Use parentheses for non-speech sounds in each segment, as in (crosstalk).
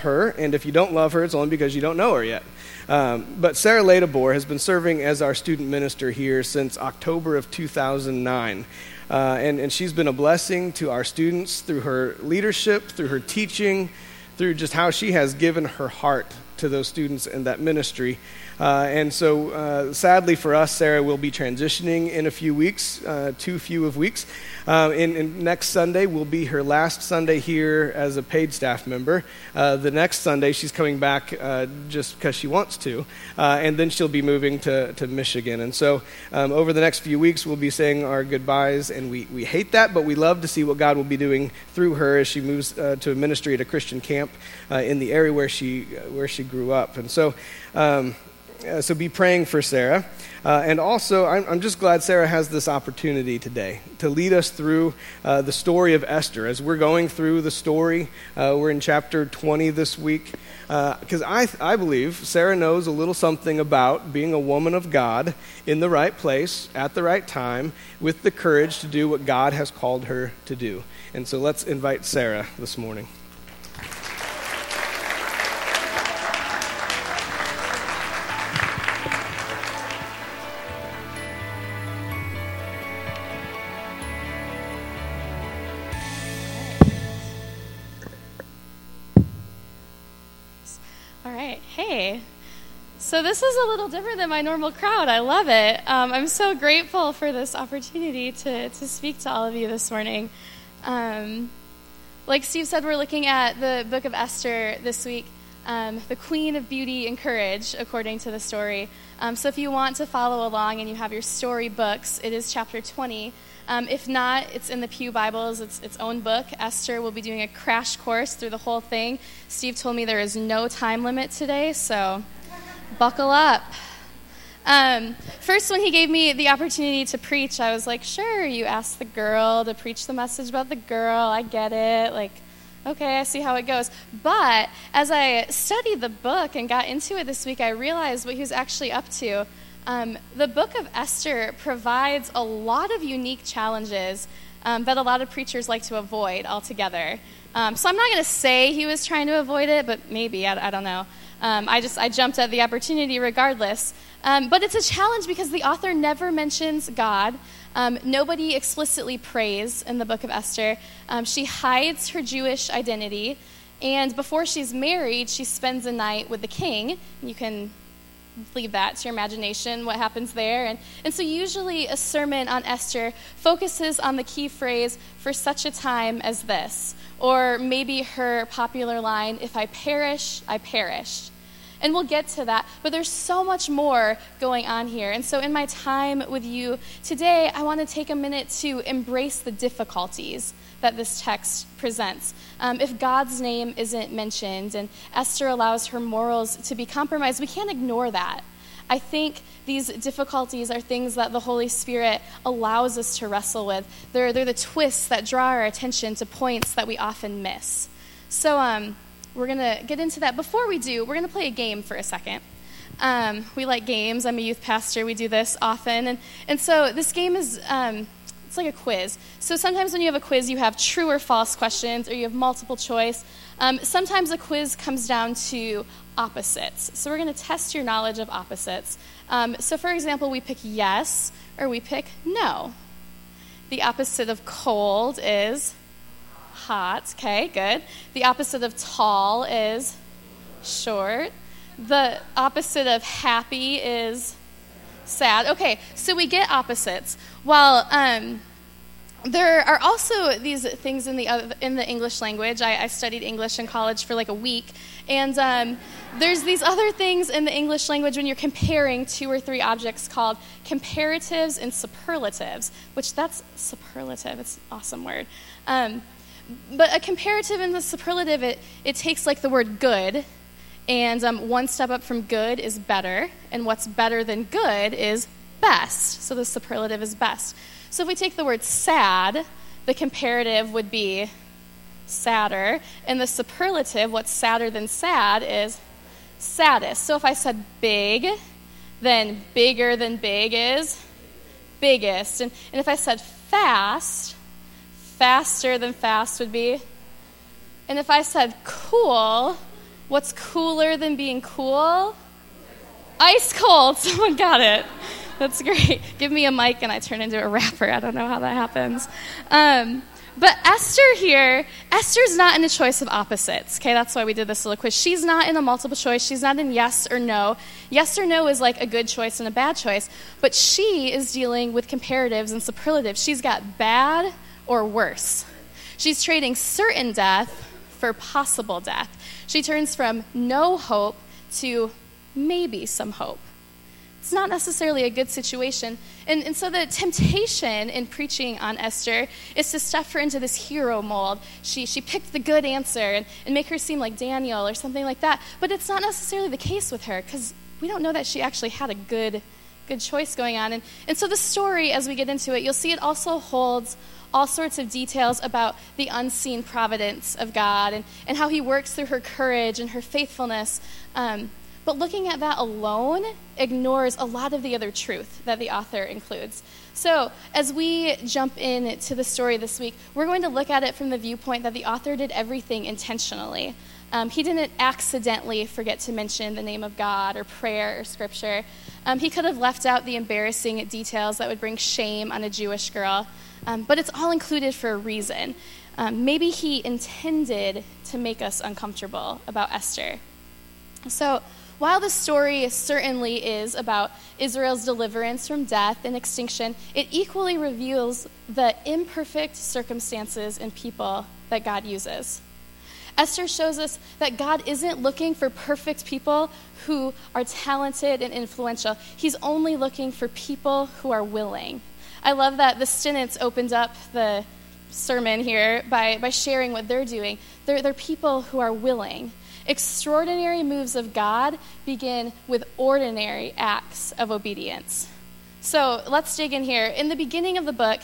her, and if you don't love her, it's only because you don't know her yet. Um, but Sarah Ladebor has been serving as our student minister here since October of 2009. Uh, and, and she's been a blessing to our students through her leadership, through her teaching, through just how she has given her heart to those students and that ministry. Uh, and so, uh, sadly for us, Sarah will be transitioning in a few weeks, uh, too few of weeks. Uh, and, next Sunday will be her last Sunday here as a paid staff member. Uh, the next Sunday, she's coming back uh, just because she wants to. and then she'll be moving to, to Michigan. And so, um, over the next few weeks, we'll be saying our goodbyes. And we, we hate that, but we love to see what God will be doing through her as she moves to a ministry at a Christian camp in the area where she, where she grew up. And so, um, uh, so be praying for Sarah. Uh, and also, I'm, I'm, just glad Sarah has this opportunity today to lead us through uh, the story of Esther. As we're going through the story, uh, we're in chapter 20 this week. Because uh, I, I believe Sarah knows a little something about being a woman of God in the right place, at the right time, with the courage to do what God has called her to do. And so let's invite Sarah this morning. This is a little different than my normal crowd. I love it. Um, I'm so grateful for this opportunity to, to speak to all of you this morning. Um, like Steve said, we're looking at the book of Esther this week, um, the queen of beauty and courage, according to the story. Um, so if you want to follow along and you have your story books, it is chapter 20. Um, if not, it's in the Pew Bibles, it's its own book. Esther will be doing a crash course through the whole thing. Steve told me there is no time limit today, so buckle up. Um, first, when he gave me the opportunity to preach, I was like, sure, you asked the girl to preach the message about the girl. I get it. Like, okay, I see how it goes. But as I studied the book and got into it this week, I realized what he was actually up to. Um, the book of Esther provides a lot of unique challenges um, that a lot of preachers like to avoid altogether. Um, so I'm not going to say he was trying to avoid it, but maybe, I, I don't know. Um, I just I jumped at the opportunity regardless. Um, but it's a challenge because the author never mentions God. Um, nobody explicitly prays in the book of Esther. Um, she hides her Jewish identity, and before she's married, she spends a night with the king. You can leave that to your imagination what happens there and, and so usually a sermon on esther focuses on the key phrase for such a time as this or maybe her popular line if i perish i perish and we'll get to that. But there's so much more going on here. And so, in my time with you today, I want to take a minute to embrace the difficulties that this text presents. Um, if God's name isn't mentioned and Esther allows her morals to be compromised, we can't ignore that. I think these difficulties are things that the Holy Spirit allows us to wrestle with. They're, they're the twists that draw our attention to points that we often miss. So, um, we're going to get into that. Before we do, we're going to play a game for a second. Um, we like games. I'm a youth pastor. We do this often. And, and so this game is um, it's like a quiz. So sometimes when you have a quiz, you have true or false questions, or you have multiple choice. Um, sometimes a quiz comes down to opposites. So we're going to test your knowledge of opposites. Um, so for example, we pick yes or we pick no. The opposite of cold is hot. Okay, good. The opposite of tall is short. The opposite of happy is sad. Okay, so we get opposites. Well, um, there are also these things in the other, in the English language. I, I, studied English in college for like a week, and um, there's these other things in the English language when you're comparing two or three objects called comparatives and superlatives. Which that's superlative. It's an awesome word. Um, but a comparative and the superlative, it, it takes like the word good, and um, one step up from good is better, and what's better than good is best. So the superlative is best. So if we take the word sad, the comparative would be sadder, and the superlative, what's sadder than sad, is saddest. So if I said big, then bigger than big is biggest. And, and if I said fast, faster than fast would be. And if I said cool, What's cooler than being cool? Ice cold. (laughs) Someone got it. That's great. Give me a mic and I turn into a rapper. I don't know how that happens. Um, but Esther here, Esther's not in a choice of opposites. Okay, that's why we did this little quiz. She's not in a multiple choice. She's not in yes or no. Yes or no is like a good choice and a bad choice. But she is dealing with comparatives and superlatives. She's got bad or worse. She's trading certain death for possible death. She turns from no hope to maybe some hope. It's not necessarily a good situation. And, and so the temptation in preaching on Esther is to stuff her into this hero mold. She, she picked the good answer and, and make her seem like Daniel or something like that. But it's not necessarily the case with her because we don't know that she actually had a good, good choice going on. And, and so the story, as we get into it, you'll see it also holds all sorts of details about the unseen providence of God and, and how He works through her courage and her faithfulness. Um, but looking at that alone ignores a lot of the other truth that the author includes. So, as we jump into the story this week, we're going to look at it from the viewpoint that the author did everything intentionally. Um, he didn't accidentally forget to mention the name of God or prayer or scripture. Um, he could have left out the embarrassing details that would bring shame on a Jewish girl, um, but it's all included for a reason. Um, maybe he intended to make us uncomfortable about Esther. So, while the story certainly is about Israel's deliverance from death and extinction, it equally reveals the imperfect circumstances and people that God uses. Esther shows us that God isn't looking for perfect people who are talented and influential. He's only looking for people who are willing. I love that the Stinnets opened up the sermon here by, by sharing what they're doing. They're, they're people who are willing. Extraordinary moves of God begin with ordinary acts of obedience. So let's dig in here. In the beginning of the book,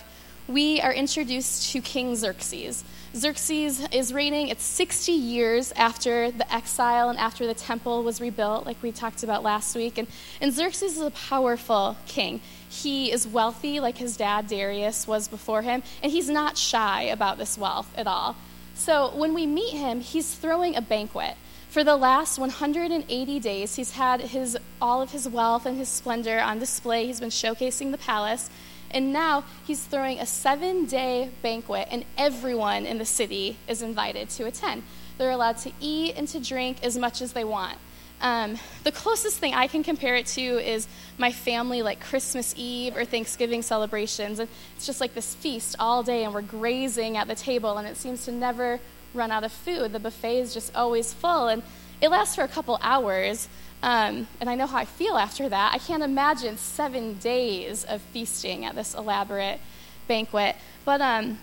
we are introduced to King Xerxes. Xerxes is reigning, it's 60 years after the exile and after the temple was rebuilt, like we talked about last week. And, and Xerxes is a powerful king. He is wealthy, like his dad Darius was before him, and he's not shy about this wealth at all. So when we meet him, he's throwing a banquet. For the last 180 days, he's had his, all of his wealth and his splendor on display. He's been showcasing the palace. And now he's throwing a seven day banquet, and everyone in the city is invited to attend. They're allowed to eat and to drink as much as they want. Um, the closest thing I can compare it to is my family, like Christmas Eve or Thanksgiving celebrations. And it's just like this feast all day, and we're grazing at the table, and it seems to never run out of food. The buffet is just always full, and it lasts for a couple hours. Um, and I know how I feel after that. I can't imagine seven days of feasting at this elaborate banquet. But um,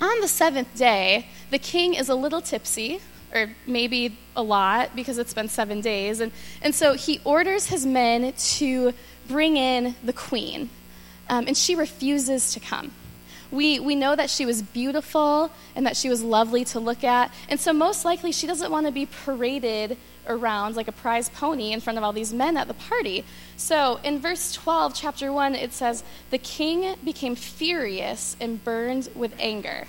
on the seventh day, the king is a little tipsy, or maybe a lot because it's been seven days. And, and so he orders his men to bring in the queen, um, and she refuses to come. We, we know that she was beautiful and that she was lovely to look at. And so, most likely, she doesn't want to be paraded around like a prize pony in front of all these men at the party. So, in verse 12, chapter 1, it says, The king became furious and burned with anger.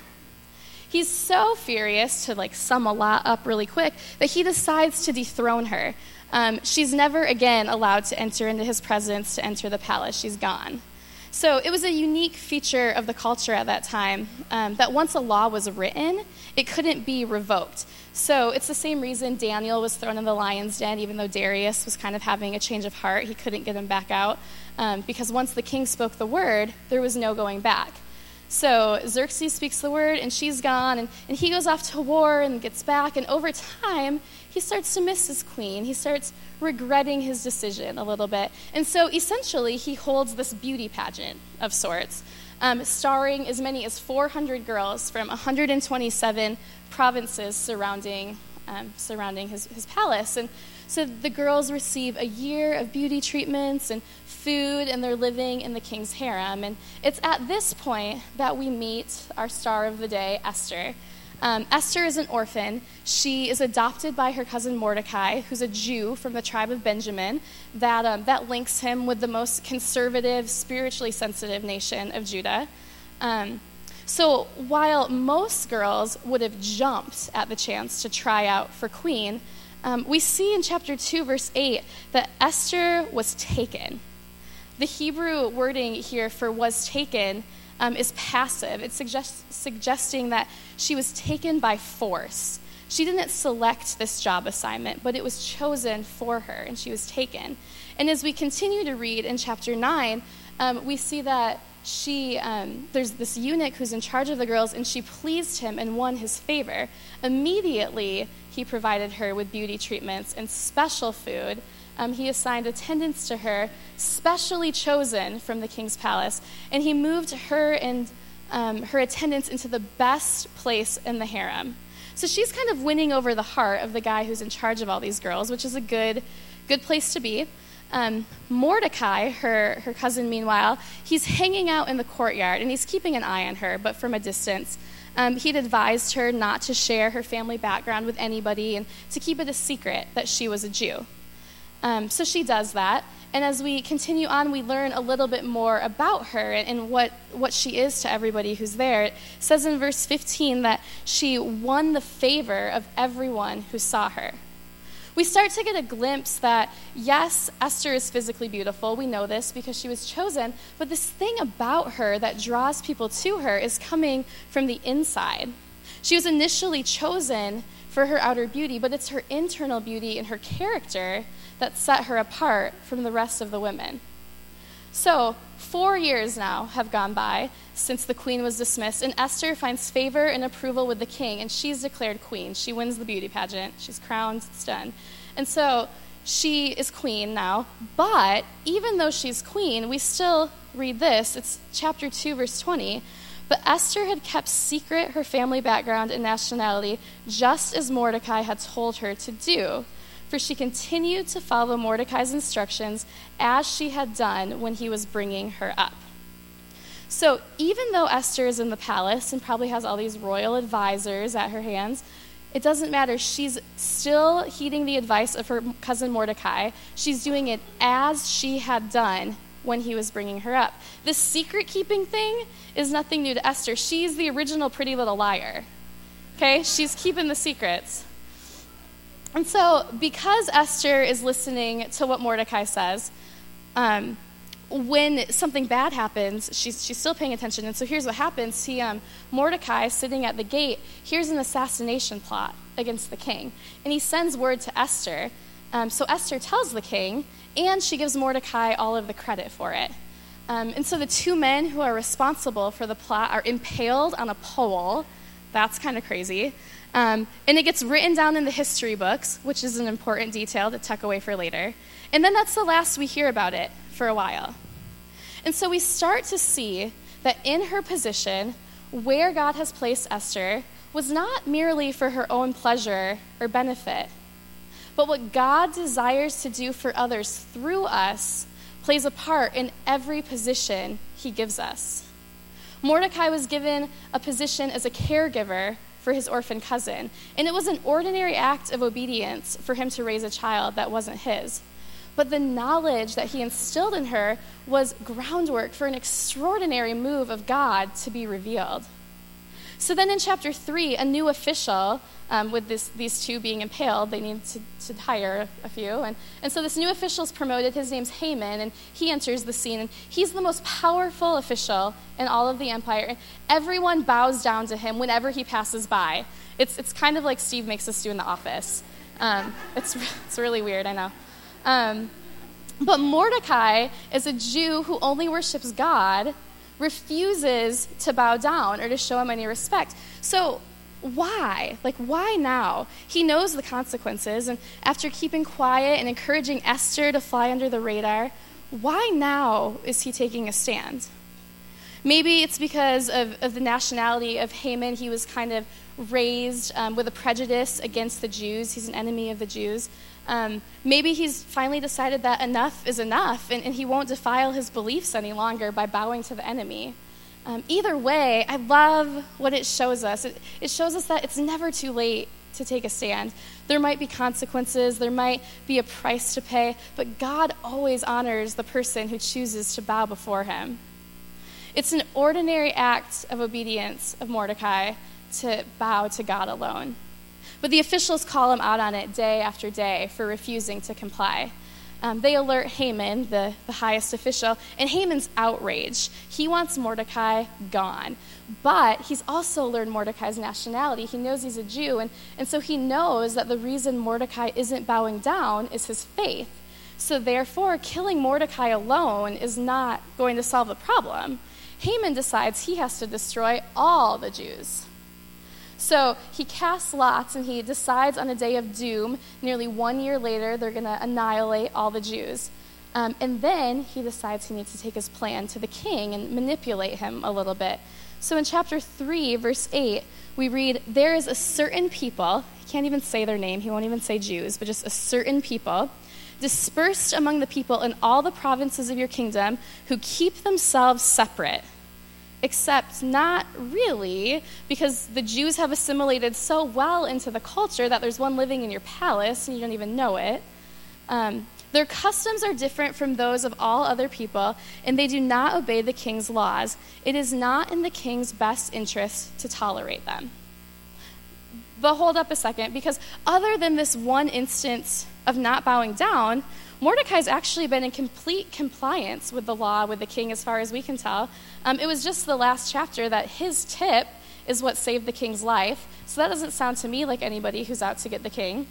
He's so furious to like sum a lot up really quick that he decides to dethrone her. Um, she's never again allowed to enter into his presence, to enter the palace. She's gone. So it was a unique feature of the culture at that time um, that once a law was written, it couldn't be revoked. So it's the same reason Daniel was thrown in the lion's den, even though Darius was kind of having a change of heart. He couldn't get him back out um, because once the king spoke the word, there was no going back. So Xerxes speaks the word, and she's gone, and, and he goes off to war and gets back. And over time, he starts to miss his queen. He starts regretting his decision a little bit. And so essentially, he holds this beauty pageant of sorts, um, starring as many as 400 girls from 127 provinces surrounding, um, surrounding his, his palace. And so the girls receive a year of beauty treatments and food, and they're living in the king's harem. And it's at this point that we meet our star of the day, Esther. Um, Esther is an orphan. She is adopted by her cousin Mordecai, who's a Jew from the tribe of Benjamin, that, um, that links him with the most conservative, spiritually sensitive nation of Judah. Um, so while most girls would have jumped at the chance to try out for queen, um, we see in chapter 2, verse 8, that Esther was taken. The Hebrew wording here for was taken um, is passive. It's suggest- suggesting that she was taken by force. She didn't select this job assignment, but it was chosen for her, and she was taken. And as we continue to read in chapter 9, um, we see that she um, there's this eunuch who's in charge of the girls and she pleased him and won his favor immediately he provided her with beauty treatments and special food um, he assigned attendants to her specially chosen from the king's palace and he moved her and um, her attendants into the best place in the harem so she's kind of winning over the heart of the guy who's in charge of all these girls which is a good good place to be um, Mordecai, her, her cousin, meanwhile, he's hanging out in the courtyard and he's keeping an eye on her, but from a distance. Um, he'd advised her not to share her family background with anybody and to keep it a secret that she was a Jew. Um, so she does that. And as we continue on, we learn a little bit more about her and what, what she is to everybody who's there. It says in verse 15 that she won the favor of everyone who saw her we start to get a glimpse that, yes, Esther is physically beautiful. We know this because she was chosen. But this thing about her that draws people to her is coming from the inside. She was initially chosen for her outer beauty, but it's her internal beauty and her character that set her apart from the rest of the women. So, four years now have gone by since the queen was dismissed, and Esther finds favor and approval with the king, and she's declared queen. She wins the beauty pageant, she's crowned, it's done. And so she is queen now, but even though she's queen, we still read this. It's chapter 2, verse 20. But Esther had kept secret her family background and nationality, just as Mordecai had told her to do for she continued to follow Mordecai's instructions as she had done when he was bringing her up. So, even though Esther is in the palace and probably has all these royal advisors at her hands, it doesn't matter. She's still heeding the advice of her cousin Mordecai. She's doing it as she had done when he was bringing her up. This secret keeping thing is nothing new to Esther. She's the original pretty little liar. Okay? She's keeping the secrets. And so, because Esther is listening to what Mordecai says, um, when something bad happens, she's, she's still paying attention. And so here's what happens. He, um, Mordecai, sitting at the gate, hears an assassination plot against the king. And he sends word to Esther. Um, so Esther tells the king, and she gives Mordecai all of the credit for it. Um, and so the two men who are responsible for the plot are impaled on a pole. That's kind of crazy. Um, and it gets written down in the history books, which is an important detail to tuck away for later. And then that's the last we hear about it for a while. And so we start to see that in her position, where God has placed Esther, was not merely for her own pleasure or benefit, but what God desires to do for others through us plays a part in every position he gives us. Mordecai was given a position as a caregiver for his orphan cousin. And it was an ordinary act of obedience for him to raise a child that wasn't his. But the knowledge that he instilled in her was groundwork for an extraordinary move of God to be revealed. So then in chapter 3, a new official um, with this, these two being impaled, they need to, to hire a few. And, and so this new official is promoted. His name's Haman, and he enters the scene. And he's the most powerful official in all of the empire. And everyone bows down to him whenever he passes by. It's, it's kind of like Steve makes us do in the office. Um, it's, it's really weird, I know. Um, but Mordecai is a Jew who only worships God, refuses to bow down or to show him any respect. So why? Like, why now? He knows the consequences, and after keeping quiet and encouraging Esther to fly under the radar, why now is he taking a stand? Maybe it's because of, of the nationality of Haman. He was kind of raised um, with a prejudice against the Jews, he's an enemy of the Jews. Um, maybe he's finally decided that enough is enough, and, and he won't defile his beliefs any longer by bowing to the enemy. Um, either way, I love what it shows us. It, it shows us that it's never too late to take a stand. There might be consequences, there might be a price to pay, but God always honors the person who chooses to bow before him. It's an ordinary act of obedience of Mordecai to bow to God alone. But the officials call him out on it day after day for refusing to comply. Um, they alert Haman, the, the highest official, and Haman's outraged. He wants Mordecai gone. But he's also learned Mordecai's nationality. He knows he's a Jew, and, and so he knows that the reason Mordecai isn't bowing down is his faith. So therefore, killing Mordecai alone is not going to solve the problem. Haman decides he has to destroy all the Jews. So he casts lots and he decides on a day of doom, nearly one year later, they're going to annihilate all the Jews. Um, and then he decides he needs to take his plan to the king and manipulate him a little bit. So in chapter 3, verse 8, we read, There is a certain people, he can't even say their name, he won't even say Jews, but just a certain people, dispersed among the people in all the provinces of your kingdom, who keep themselves separate except not really, because the Jews have assimilated so well into the culture that there's one living in your palace and you don't even know it. Um, their customs are different from those of all other people, and they do not obey the king's laws. It is not in the king's best interest to tolerate them. But hold up a second, because other than this one instance of not bowing down, Mordecai's actually been in complete compliance with the law with the king, as far as we can tell. Um, it was just the last chapter that his tip is what saved the king's life. So that doesn't sound to me like anybody who's out to get the king.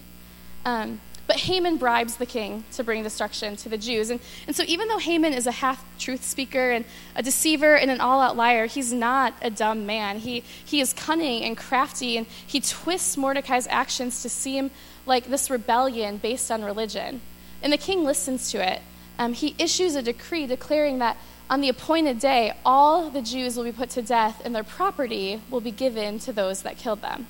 Um, but Haman bribes the king to bring destruction to the Jews. And, and so, even though Haman is a half truth speaker and a deceiver and an all out liar, he's not a dumb man. He, he is cunning and crafty, and he twists Mordecai's actions to seem like this rebellion based on religion. And the king listens to it. Um, he issues a decree declaring that on the appointed day, all the Jews will be put to death and their property will be given to those that killed them.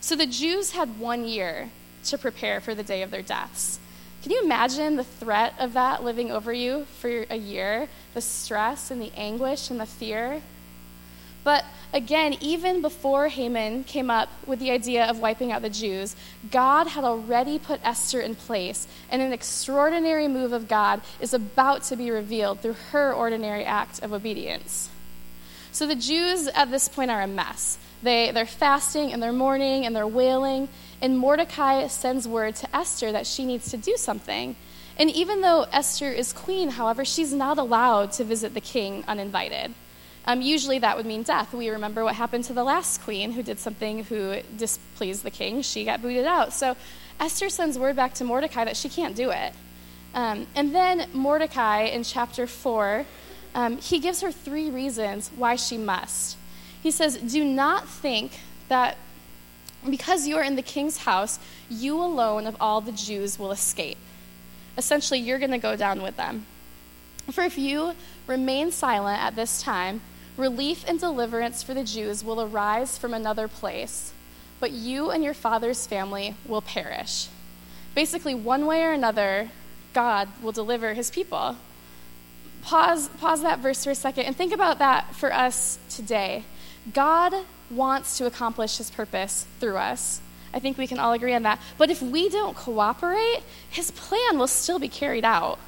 So the Jews had one year to prepare for the day of their deaths. Can you imagine the threat of that living over you for a year? The stress and the anguish and the fear? But again, even before Haman came up with the idea of wiping out the Jews, God had already put Esther in place, and an extraordinary move of God is about to be revealed through her ordinary act of obedience. So the Jews at this point are a mess. They, they're fasting and they're mourning and they're wailing, and Mordecai sends word to Esther that she needs to do something. And even though Esther is queen, however, she's not allowed to visit the king uninvited. Um, usually that would mean death. We remember what happened to the last queen who did something who displeased the king. She got booted out. So Esther sends word back to Mordecai that she can't do it. Um, and then Mordecai in chapter 4, um, he gives her three reasons why she must. He says, Do not think that because you are in the king's house, you alone of all the Jews will escape. Essentially, you're going to go down with them. For if you remain silent at this time, Relief and deliverance for the Jews will arise from another place, but you and your father's family will perish. Basically, one way or another, God will deliver his people. Pause, pause that verse for a second and think about that for us today. God wants to accomplish his purpose through us. I think we can all agree on that. But if we don't cooperate, his plan will still be carried out.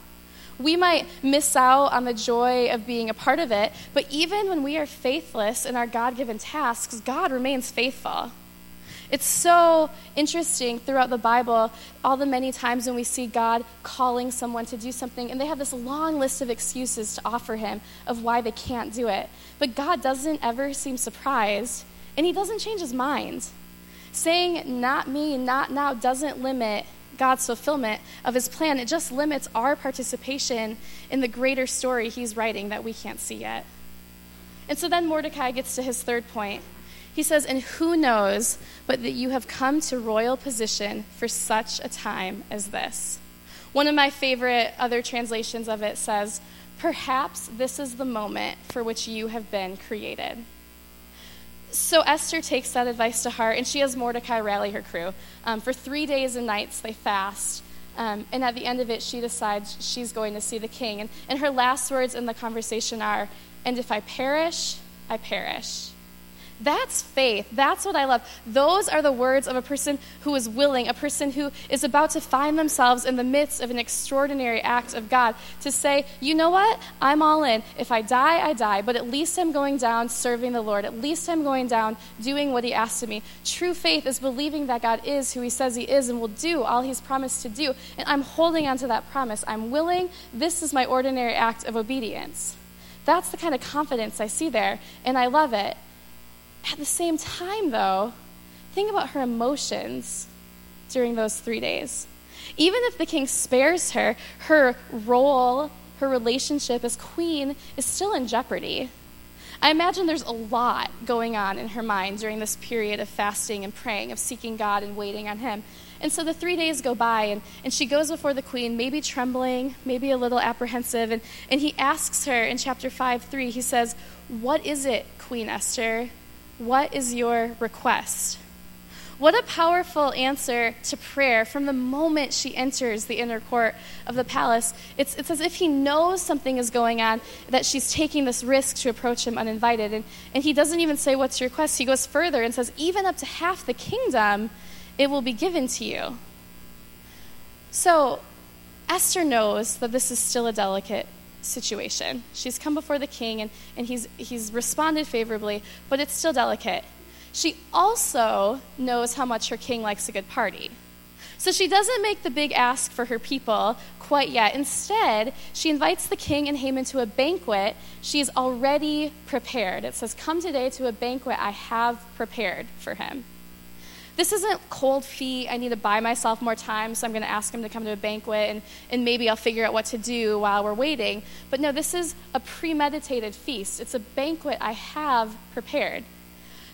We might miss out on the joy of being a part of it, but even when we are faithless in our God given tasks, God remains faithful. It's so interesting throughout the Bible, all the many times when we see God calling someone to do something, and they have this long list of excuses to offer Him of why they can't do it. But God doesn't ever seem surprised, and He doesn't change His mind. Saying, not me, not now, doesn't limit God's fulfillment of his plan. It just limits our participation in the greater story he's writing that we can't see yet. And so then Mordecai gets to his third point. He says, And who knows but that you have come to royal position for such a time as this? One of my favorite other translations of it says, Perhaps this is the moment for which you have been created. So Esther takes that advice to heart, and she has Mordecai rally her crew. Um, for three days and nights, they fast. Um, and at the end of it, she decides she's going to see the king. And, and her last words in the conversation are, And if I perish, I perish. That's faith. That's what I love. Those are the words of a person who is willing, a person who is about to find themselves in the midst of an extraordinary act of God to say, you know what? I'm all in. If I die, I die, but at least I'm going down serving the Lord. At least I'm going down doing what He asked of me. True faith is believing that God is who He says He is and will do all He's promised to do. And I'm holding on to that promise. I'm willing. This is my ordinary act of obedience. That's the kind of confidence I see there, and I love it. At the same time, though, think about her emotions during those three days. Even if the king spares her, her role, her relationship as queen is still in jeopardy. I imagine there's a lot going on in her mind during this period of fasting and praying, of seeking God and waiting on Him. And so the three days go by, and, and she goes before the queen, maybe trembling, maybe a little apprehensive. And, and he asks her in chapter 5 3, he says, What is it, Queen Esther? What is your request? What a powerful answer to prayer from the moment she enters the inner court of the palace. It's, it's as if he knows something is going on, that she's taking this risk to approach him uninvited. And, and he doesn't even say, What's your request? He goes further and says, Even up to half the kingdom, it will be given to you. So Esther knows that this is still a delicate situation. She's come before the king and, and he's, he's responded favorably, but it's still delicate. She also knows how much her king likes a good party. So she doesn't make the big ask for her people quite yet. Instead, she invites the king and Haman to a banquet she's already prepared. It says, Come today to a banquet I have prepared for him. This isn't cold feet. I need to buy myself more time, so I'm going to ask him to come to a banquet and, and maybe I'll figure out what to do while we're waiting. But no, this is a premeditated feast. It's a banquet I have prepared.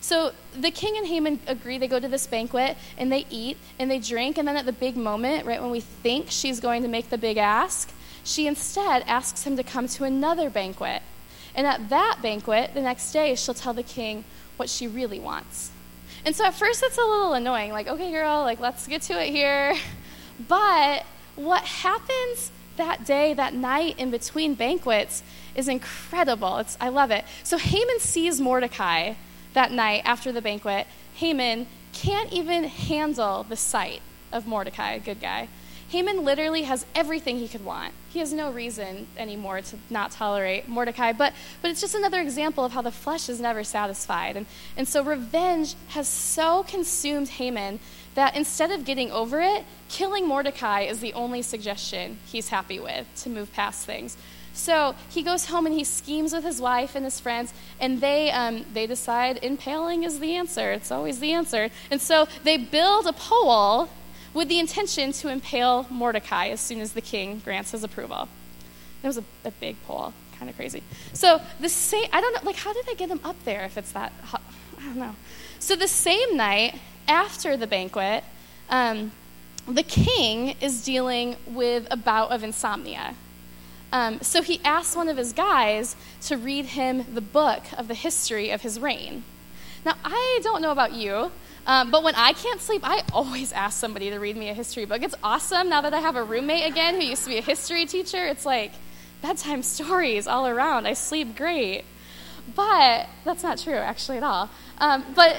So the king and Haman agree. They go to this banquet and they eat and they drink. And then at the big moment, right when we think she's going to make the big ask, she instead asks him to come to another banquet. And at that banquet, the next day, she'll tell the king what she really wants. And so at first it's a little annoying, like, okay, girl, like, let's get to it here. (laughs) But what happens that day, that night in between banquets is incredible. It's, I love it. So Haman sees Mordecai that night after the banquet. Haman can't even handle the sight of Mordecai, good guy. Haman literally has everything he could want. He has no reason anymore to not tolerate Mordecai, but, but it's just another example of how the flesh is never satisfied. And, and so revenge has so consumed Haman that instead of getting over it, killing Mordecai is the only suggestion he's happy with to move past things. So he goes home and he schemes with his wife and his friends, and they, um, they decide impaling is the answer. It's always the answer. And so they build a pole with the intention to impale Mordecai as soon as the king grants his approval. It was a, a big pole, kind of crazy. So the same, I don't know, like, how did they get him up there if it's that hot? I don't know. So the same night after the banquet, um, the king is dealing with a bout of insomnia. Um, so he asks one of his guys to read him the book of the history of his reign. Now, I don't know about you, um, but when I can't sleep, I always ask somebody to read me a history book. It's awesome now that I have a roommate again who used to be a history teacher. It's like bedtime (laughs) stories all around. I sleep great. But that's not true, actually, at all. Um, but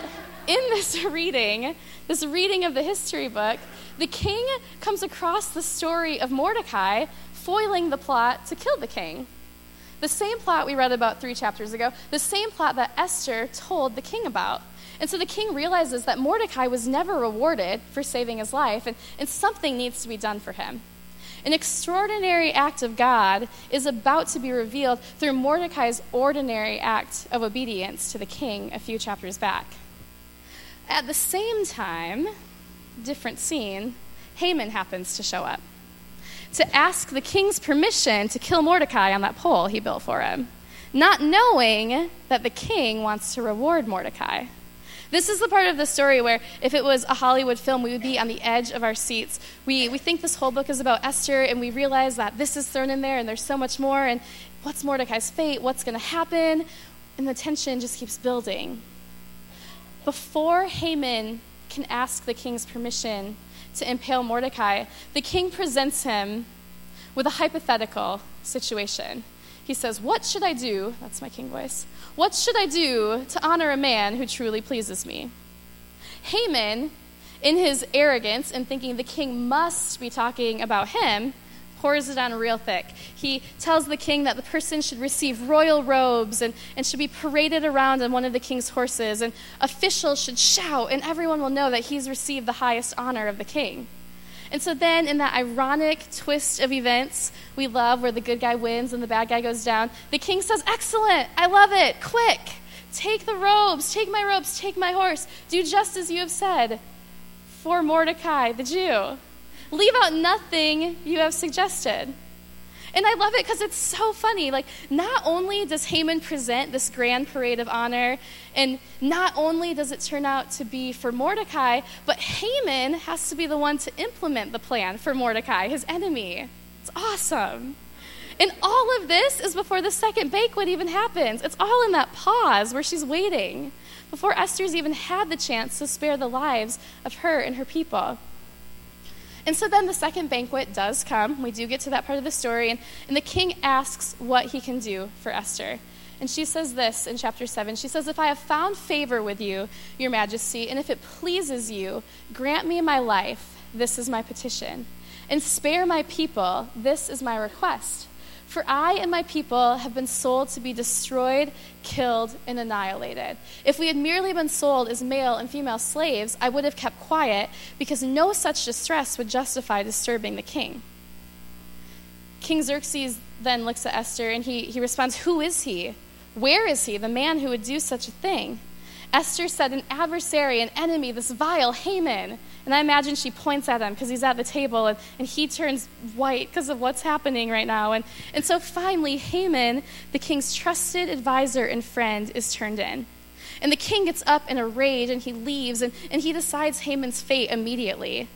in (laughs) this reading, this reading of the history book, the king comes across the story of Mordecai foiling the plot to kill the king. The same plot we read about three chapters ago, the same plot that Esther told the king about. And so the king realizes that Mordecai was never rewarded for saving his life, and, and something needs to be done for him. An extraordinary act of God is about to be revealed through Mordecai's ordinary act of obedience to the king a few chapters back. At the same time, different scene, Haman happens to show up to ask the king's permission to kill Mordecai on that pole he built for him, not knowing that the king wants to reward Mordecai. This is the part of the story where, if it was a Hollywood film, we would be on the edge of our seats. We, we think this whole book is about Esther, and we realize that this is thrown in there, and there's so much more, and what's Mordecai's fate? What's going to happen? And the tension just keeps building. Before Haman can ask the king's permission to impale Mordecai, the king presents him with a hypothetical situation. he says, What should I do? That's my king voice. What should I do to honor a man who truly pleases me? Haman, in his arrogance and thinking the king must be talking about him, pours it on real thick. He tells the king that the person should receive royal robes and, and should be paraded around on one of the king's horses, and officials should shout, and everyone will know that he's received the highest honor of the king. And so then, in that ironic twist of events we love, where the good guy wins and the bad guy goes down, the king says, Excellent, I love it, quick, take the robes, take my robes, take my horse, do just as you have said. For Mordecai, the Jew. Leave out nothing you have suggested. And I love it because it's so funny. Like, not only does Haman present this grand parade of honor, and not only does it turn out to be for Mordecai, but Haman has to be the one to implement the plan for Mordecai, his enemy. It's awesome. And all of this is before the second banquet even happens. It's all in that pause where she's waiting, before Esther's even had the chance to spare the lives of her and her people. And so then the second banquet does come. We do get to that part of the story, and, and the king asks what he can do for Esther. And she says this in chapter 7. She says, If I have found favor with you, your majesty, and if it pleases you, grant me my life. This is my petition. And spare my people. This is my request. For I and my people have been sold to be destroyed, killed, and annihilated. If we had merely been sold as male and female slaves, I would have kept quiet, because no such distress would justify disturbing the king. King Xerxes then looks at Esther and he, he responds, Who is he? Where is he, the man who would do such a thing? Esther said, An adversary, an enemy, this vile Haman. And I imagine she points at him because he's at the table and, and he turns white because of what's happening right now. And, and so finally, Haman, the king's trusted advisor and friend, is turned in. And the king gets up in a rage and he leaves and, and he decides Haman's fate immediately.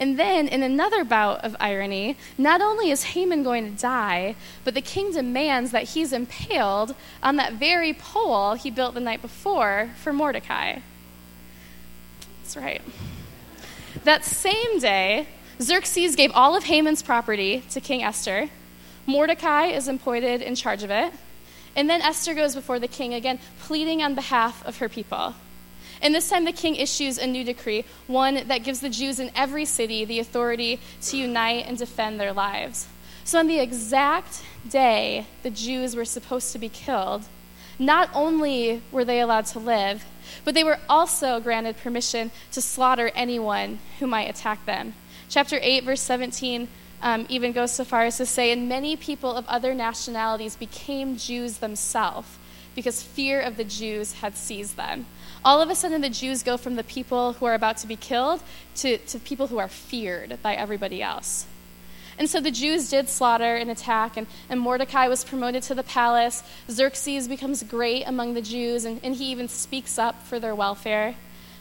And then, in another bout of irony, not only is Haman going to die, but the king demands that he's impaled on that very pole he built the night before for Mordecai. That's right. That same day, Xerxes gave all of Haman's property to King Esther. Mordecai is appointed in charge of it. And then Esther goes before the king again, pleading on behalf of her people. And this time the king issues a new decree, one that gives the Jews in every city the authority to unite and defend their lives. So, on the exact day the Jews were supposed to be killed, not only were they allowed to live, but they were also granted permission to slaughter anyone who might attack them. Chapter 8, verse 17 um, even goes so far as to say, and many people of other nationalities became Jews themselves because fear of the Jews had seized them. All of a sudden, the Jews go from the people who are about to be killed to, to people who are feared by everybody else. And so the Jews did slaughter and attack, and, and Mordecai was promoted to the palace. Xerxes becomes great among the Jews, and, and he even speaks up for their welfare.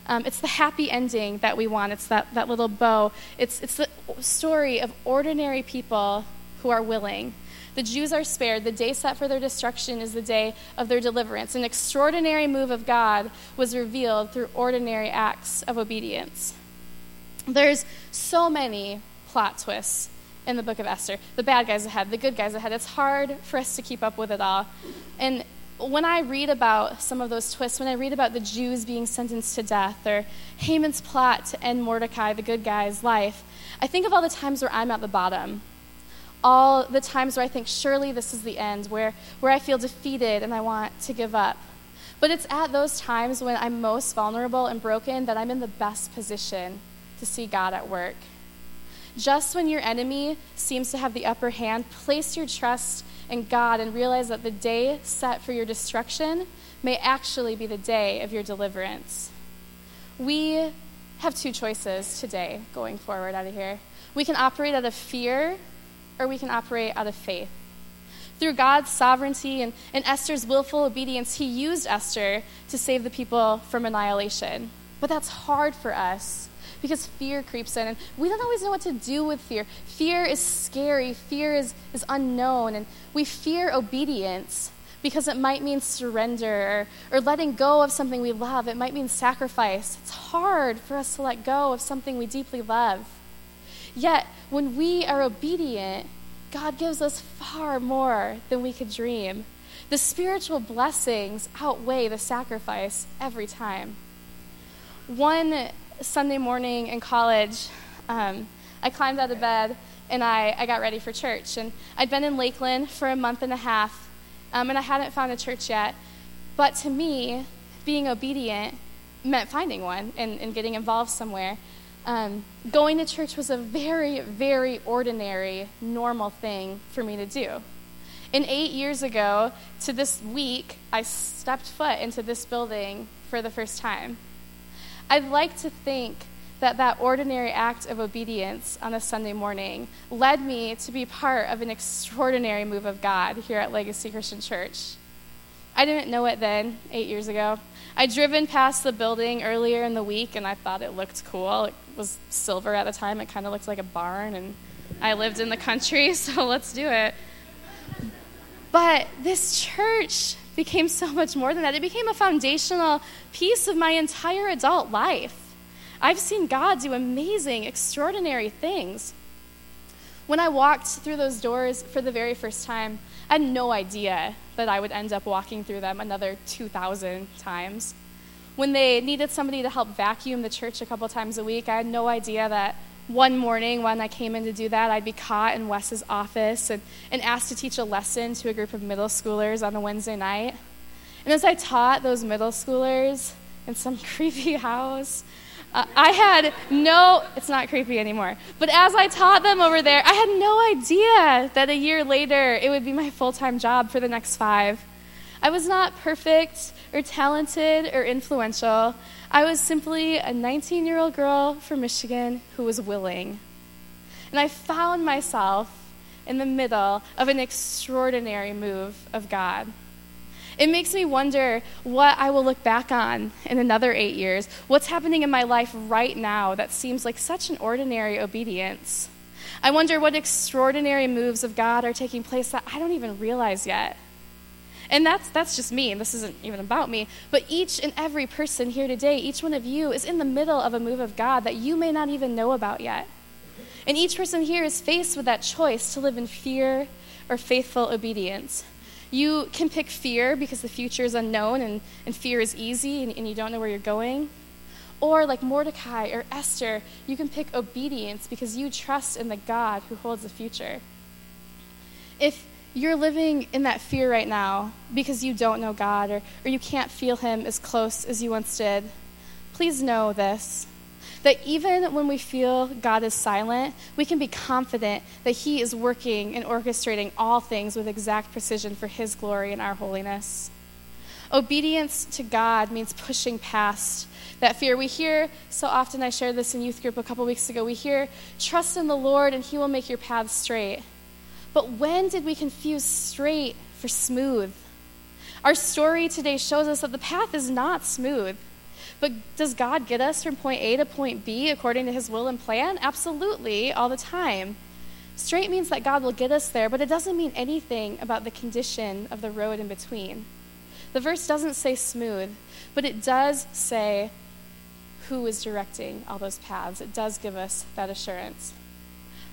Um, it's the happy ending that we want. It's that, that little bow. It's, it's the story of ordinary people who are willing. The Jews are spared. The day set for their destruction is the day of their deliverance. An extraordinary move of God was revealed through ordinary acts of obedience. There's so many plot twists in the book of Esther. The bad guys ahead, the good guys ahead. It's hard for us to keep up with it all. And when I read about some of those twists, when I read about the Jews being sentenced to death or Haman's plot to end Mordecai, the good guy's life, I think of all the times where I'm at the bottom. All the times where I think, surely this is the end, where, where I feel defeated and I want to give up. But it's at those times when I'm most vulnerable and broken that I'm in the best position to see God at work. Just when your enemy seems to have the upper hand, place your trust in God and realize that the day set for your destruction may actually be the day of your deliverance. We have two choices today going forward out of here. We can operate out of fear or we can operate out of faith. Through God's sovereignty and, and Esther's willful obedience, He used Esther to save the people from annihilation. But that's hard for us because fear creeps in and we don't always know what to do with fear. Fear is scary, fear is, is unknown, and we fear obedience because it might mean surrender or, or letting go of something we love. It might mean sacrifice. It's hard for us to let go of something we deeply love. Yet, when we are obedient, God gives us far more than we could dream. The spiritual blessings outweigh the sacrifice every time. One Sunday morning in college, um, I climbed out of bed and I, I got ready for church. And I'd been in Lakeland for a month and a half, um, and I hadn't found a church yet. But to me, being obedient meant finding one and, and getting involved somewhere. Um, going to church was a very, very ordinary, normal thing for me to do. And eight years ago to this week, I stepped foot into this building for the first time. I'd like to think that that ordinary act of obedience on a Sunday morning led me to be part of an extraordinary move of God here at Legacy Christian Church. I didn't know it then, eight years ago. I'd driven past the building earlier in the week and I thought it looked cool. It was silver at the time, it kind of looked like a barn, and I lived in the country, (laughs) so let's do it. But this church became so much more than that. It became a foundational piece of my entire adult life. I've seen God do amazing, extraordinary things. When I walked through those doors for the very first time, I had no idea that I would end up walking through them another 2,000 times. When they needed somebody to help vacuum the church a couple times a week, I had no idea that one morning when I came in to do that, I'd be caught in Wes's office and, and asked to teach a lesson to a group of middle schoolers on a Wednesday night. And as I taught those middle schoolers in some (laughs) creepy house, uh, I had no, it's not creepy anymore, but as I taught them over there, I had no idea that a year later it would be my full time job for the next five. I was not perfect or talented or influential. I was simply a 19 year old girl from Michigan who was willing. And I found myself in the middle of an extraordinary move of God. It makes me wonder what I will look back on in another eight years. What's happening in my life right now that seems like such an ordinary obedience? I wonder what extraordinary moves of God are taking place that I don't even realize yet. And that's, that's just me, and this isn't even about me. But each and every person here today, each one of you, is in the middle of a move of God that you may not even know about yet. And each person here is faced with that choice to live in fear or faithful obedience. You can pick fear because the future is unknown and, and fear is easy and, and you don't know where you're going. Or, like Mordecai or Esther, you can pick obedience because you trust in the God who holds the future. If you're living in that fear right now because you don't know God or, or you can't feel Him as close as you once did, please know this that even when we feel God is silent, we can be confident that He is working and orchestrating all things with exact precision for His glory and our holiness. Obedience to God means pushing past that fear. We hear so often, I shared this in youth group a couple weeks ago, we hear, trust in the Lord and He will make your path straight. But when did we confuse straight for smooth? Our story today shows us that the path is not smooth. But does God get us from point A to point B according to his will and plan? Absolutely, all the time. Straight means that God will get us there, but it doesn't mean anything about the condition of the road in between. The verse doesn't say smooth, but it does say who is directing all those paths. It does give us that assurance.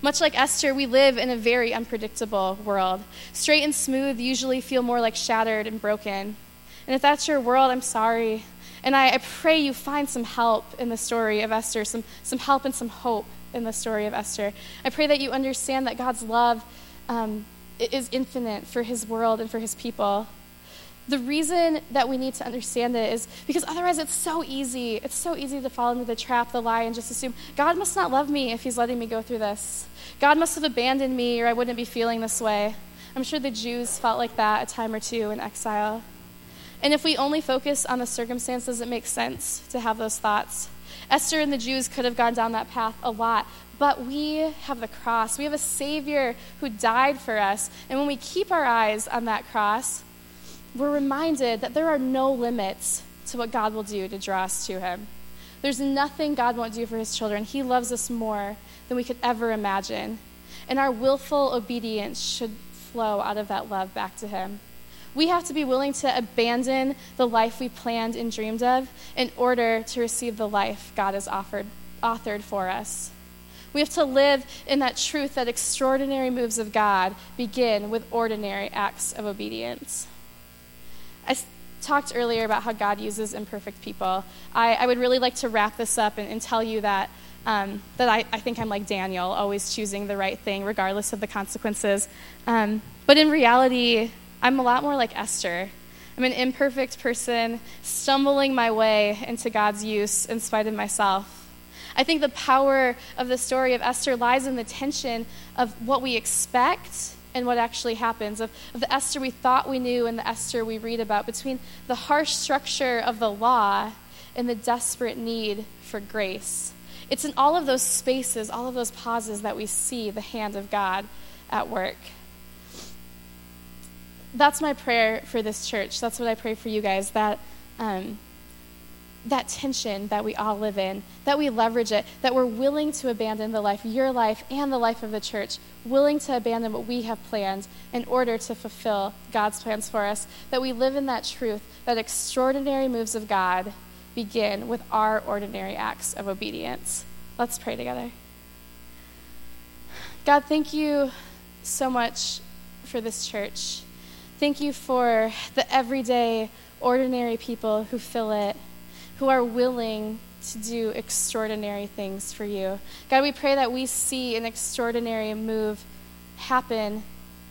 Much like Esther, we live in a very unpredictable world. Straight and smooth usually feel more like shattered and broken. And if that's your world, I'm sorry. And I, I, pray you find some help in the story of Esther, some, some help and some hope in the story of Esther. I pray that you understand that God's love um, is infinite for his world and for his people. The reason that we need to understand it is because otherwise it's so easy. It's so easy to fall into the trap, the lie, and just assume God must not love me if he's letting me go through this. God must have abandoned me or I wouldn't be feeling this way. I'm sure the Jews felt like that a time or two in exile. And if we only focus on the circumstances, it makes sense to have those thoughts. Esther and the Jews could have gone down that path a lot, but we have the cross. We have a Savior who died for us. And when we keep our eyes on that cross, we're reminded that there are no limits to what God will do to draw us to Him. There's nothing God won't do for His children. He loves us more than we could ever imagine. And our willful obedience should flow out of that love back to Him. We have to be willing to abandon the life we planned and dreamed of in order to receive the life God has offered, authored for us. We have to live in that truth that extraordinary moves of God begin with ordinary acts of obedience. I talked earlier about how God uses imperfect people. I, I would really like to wrap this up and, and tell you that, um, that I, I, think I'm like Daniel, always choosing the right thing regardless of the consequences. Um, but in reality, I'm a lot more like Esther. I'm an imperfect person, stumbling my way into God's use in spite of myself. I think the power of the story of Esther lies in the tension of what we expect and what actually happens, of, of the Esther we thought we knew and the Esther we read about, between the harsh structure of the law and the desperate need for grace. It's in all of those spaces, all of those pauses, that we see the hand of God at work. That's my prayer for this church. That's what I pray for you guys that um, that tension that we all live in, that we leverage it, that we're willing to abandon the life, your life, and the life of the church, willing to abandon what we have planned in order to fulfill God's plans for us, that we live in that truth, that extraordinary moves of God begin with our ordinary acts of obedience. Let's pray together. God, thank you so much for this church. Thank you for the everyday, ordinary people who fill it who are willing to do extraordinary things for you. God, we pray that we see an extraordinary move happen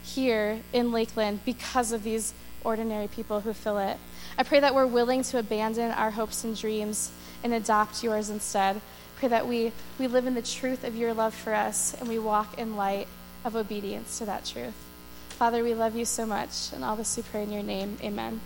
here in Lakeland because of these ordinary people who fill it. I pray that we're willing to abandon our hopes and dreams and adopt yours instead. Pray that we, we live in the truth of your love for us and we walk in light of obedience to that truth. Father, we love you so much, and all this we pray in your name. Amen.